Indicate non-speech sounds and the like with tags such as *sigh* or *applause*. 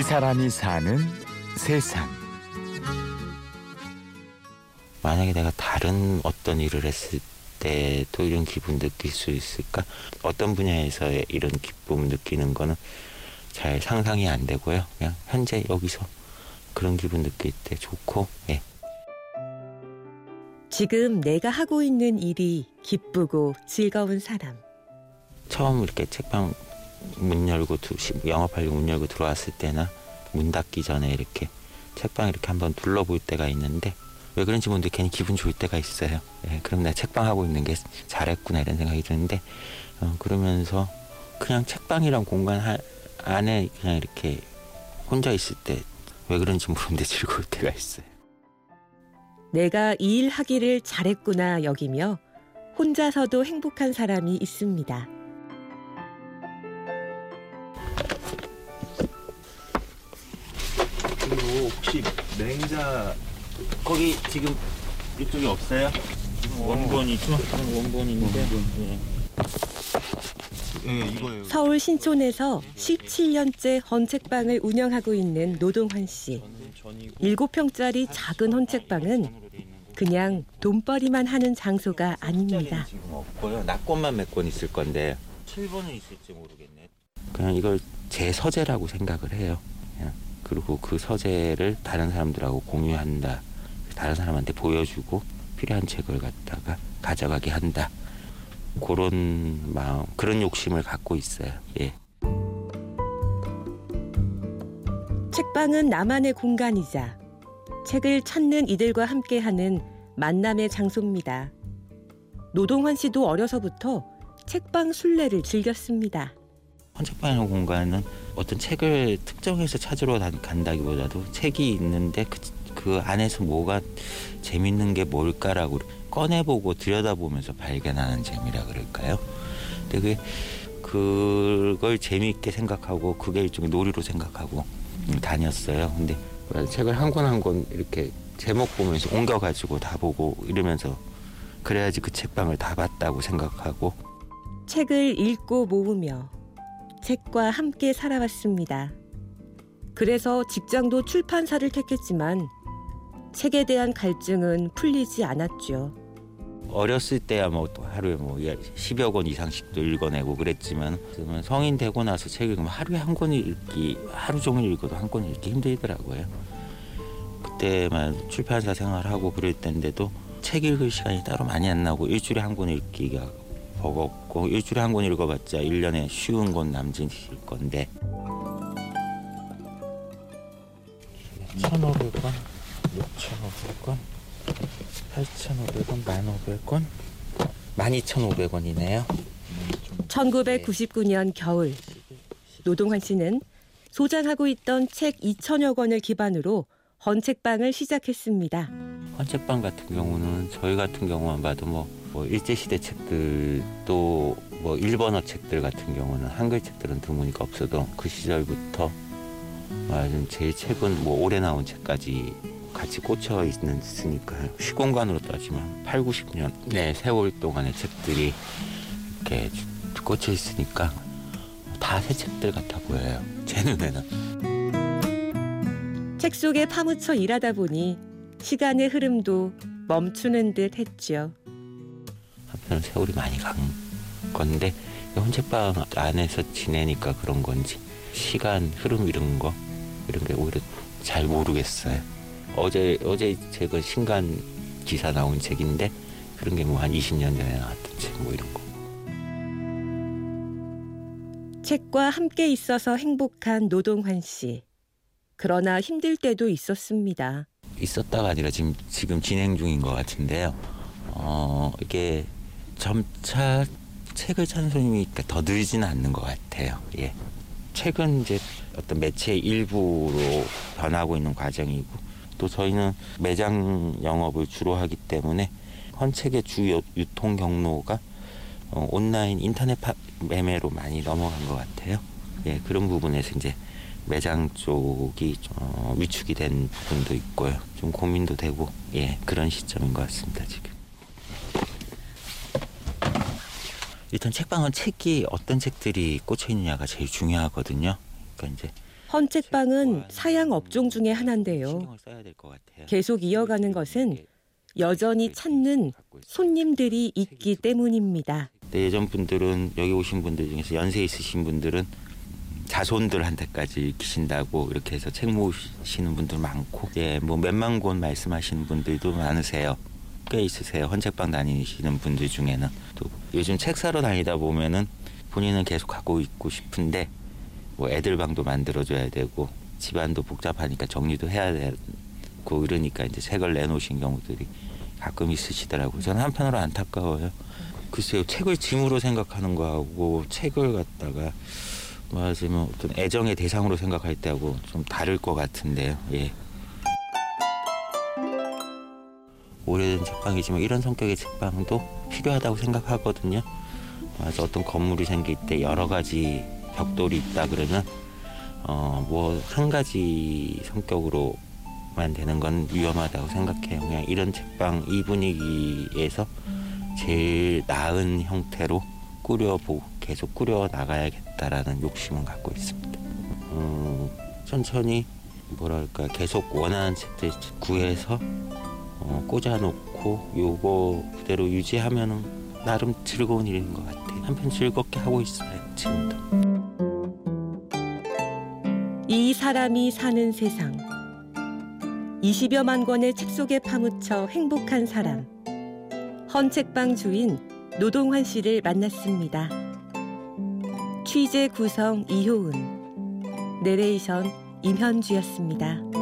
이 사람이 사는 세상. 만약에 내가 다른 어떤 일을 했을 때도 이런 기분 느낄 수 있을까? 어떤 분야에서의 이런 기쁨을 느끼는 거는 잘 상상이 안 되고요. 그냥 현재 여기서 그런 기분 느낄 때 좋고, 예. 지금 내가 하고 있는 일이 기쁘고 즐거운 사람. 처음 이렇게 책방 문 열고 두, 영업하려고 문 열고 들어왔을 때나 문 닫기 전에 이렇게 책방 이렇게 한번 둘러볼 때가 있는데 왜 그런지 모르는데 괜히 기분 좋을 때가 있어요. 예, 그럼 내가 책방 하고 있는 게 잘했구나 이런 생각이 드는데 어, 그러면서 그냥 책방이란 공간 하, 안에 그냥 이렇게 혼자 있을 때 왜 그런지 모르는데 *laughs* 즐거울 때가 있어요. 내가 이 일 하기를 잘했구나 여기며 혼자서도 행복한 사람이 있습니다. 혹시 냉자 거기 지금 이쪽에 없어요? 원본이죠? 원본인데 예. 예, 이거예요. 서울 신촌에서 17년째 헌책방을 운영하고 있는 노동환 씨. 7평짜리 작은 헌책방은 그냥 돈벌이만 하는 장소가 아닙니다. 지금 없고요. 낙권만 몇 권 있을 건데 7번은 있을지 모르겠네. 그냥 이걸 제 서재라고 생각을 해요. 그냥. 그리고 그 서재를 다른 사람들하고 공유한다. 다른 사람한테 보여주고 필요한 책을 갖다가 가져가게 한다. 그런 마음, 그런 욕심을 갖고 있어요. 예. 책방은 나만의 공간이자 책을 찾는 이들과 함께하는 만남의 장소입니다. 노동환 씨도 어려서부터 책방 순례를 즐겼습니다. 헌책방이라는 공간은 어떤 책을 특정해서 찾으러 다- 간다기보다도 책이 있는데 그, 그 안에서 뭐가 재밌는 게 뭘까라고 꺼내보고 들여다보면서 발견하는 재미라 그럴까요? 근데 그게 그걸 재미있게 생각하고 그게 일종의 놀이로 생각하고 다녔어요. 근데 책을 한 권 한 권 이렇게 제목 보면서 옮겨가지고 다 보고 이러면서 그래야지 그 책방을 다 봤다고 생각하고 책을 읽고 모으며 책과 함께 살아왔습니다. 그래서 직장도 출판사를 택했지만 책에 대한 갈증은 풀리지 않았죠. 어렸을 때야 뭐 하루에 뭐 10여 권 이상씩도 읽어내고 그랬지만 성인 되고 나서 책 읽으면 하루에 한 권 읽기 하루 종일 읽어도 한 권 읽기 힘들더라고요. 그때만 출판사 생활하고 그럴 때인데도 책 읽을 시간이 따로 많이 안 나고 일주일에 한 권 읽기가 버겁고 일주일에 한 권 읽어봤자 1년에 쉬운 권 남짓일 건데 1,500원, 6,500원, 8,500원, 1,500원, 12,500원이네요. 1999년 겨울 노동환 씨는 소장하고 있던 책 2천여 권을 기반으로 헌책방을 시작했습니다. 헌책방 같은 경우는 저희 같은 경우만 봐도 뭐, 뭐 일제시대 책들 또뭐 일본어 책들 같은 경우는 한글 책들은 드무니까 없어도 그 시절부터 말하자면 제일 최근 뭐 올해 나온 책까지 같이 꽂혀 있는 쓰니까요. 시공간으로 따지면 8, 90년 네 세월 동안의 책들이 이렇게 꽂혀 있으니까 다 새 책들 같아 보여요. 제 눈에는. 책 속에 파묻혀 일하다 보니 시간의 흐름도 멈추는 듯 했죠. 한편 세월이 많이 간 건데 헌책방 안에서 지내니까 그런 건지 시간 흐름 이런 거 이런 게 오히려 잘 모르겠어요. 어제 어제 책은 신간 기사 나온 책인데 그런 게 뭐 한 20년 전에 나왔던 책 뭐 이런 거. 책과 함께 있어서 행복한 노동환 씨. 그러나 힘들 때도 있었습니다. 있었다가 아니라 지금 지금 진행 중인 것 같은데요. 어 이게 점차 책을 찾는 손님이 더 늘지는 않는 것 같아요. 예. 책은 이제 어떤 매체의 일부로 변하고 있는 과정이고 또 저희는 매장 영업을 주로 하기 때문에 헌책의 주 유- 유통 경로가 어, 온라인 인터넷 파- 매매로 많이 넘어간 것 같아요. 예, 그런 부분에서 이제 매장 쪽이 좀, 어, 위축이 된 부분도 있고요. 좀 고민도 되고 예 그런 시점인 것 같습니다 지금. 일단 책방은 책이 어떤 책들이 꽂혀 있느냐가 제일 중요하거든요. 그러니까 이제 헌책방은 사양 업종 중에 하나인데요. 계속 이어가는 것은 여전히 찾는 손님들이 있기 때문입니다. 네, 예전 분들은 여기 오신 분들 중에서 연세 있으신 분들은 자손들한테까지 읽히신다고 이렇게 해서 책 모으시는 분들 많고 예, 뭐 몇만 권 말씀하시는 분들도 많으세요. 꽤 있으세요. 헌책방 다니시는 분들 중에는 또 요즘 책 사러 다니다 보면은 본인은 계속 갖고 있고 싶은데 뭐 애들 방도 만들어줘야 되고 집안도 복잡하니까 정리도 해야 되고 이러니까 이제 책을 내놓으신 경우들이 가끔 있으시더라고요. 저는 한편으로 안타까워요. 글쎄요, 책을 짐으로 생각하는 거하고 책을 갖다가 말하자면 어떤 애정의 대상으로 생각할 때하고 좀 다를 것 같은데요. 예. 오래된 책방이지만 이런 성격의 책방도 필요하다고 생각하거든요. 맞아 어떤 건물이 생길 때 여러 가지 벽돌이 있다 그러면 어 뭐 한 가지 성격으로만 되는 건 위험하다고 생각해요. 그냥 이런 책방 이 분위기에서 제일 나은 형태로 꾸려보고 계속 꾸려 나가야겠다라는 욕심은 갖고 있습니다. 어, 천천히 뭐랄까 계속 원하는 책들 구해서 어, 꽂아놓고 요거 그대로 유지하면은 나름 즐거운 일인 것 같아요. 한편 즐겁게 하고 있어요 지금도. 이 사람이 사는 세상. 20여만 권의 책 속에 파묻혀 행복한 사람. 헌책방 주인 노동환 씨를 만났습니다. 취재 구성 이효은, 내레이션 임현주였습니다.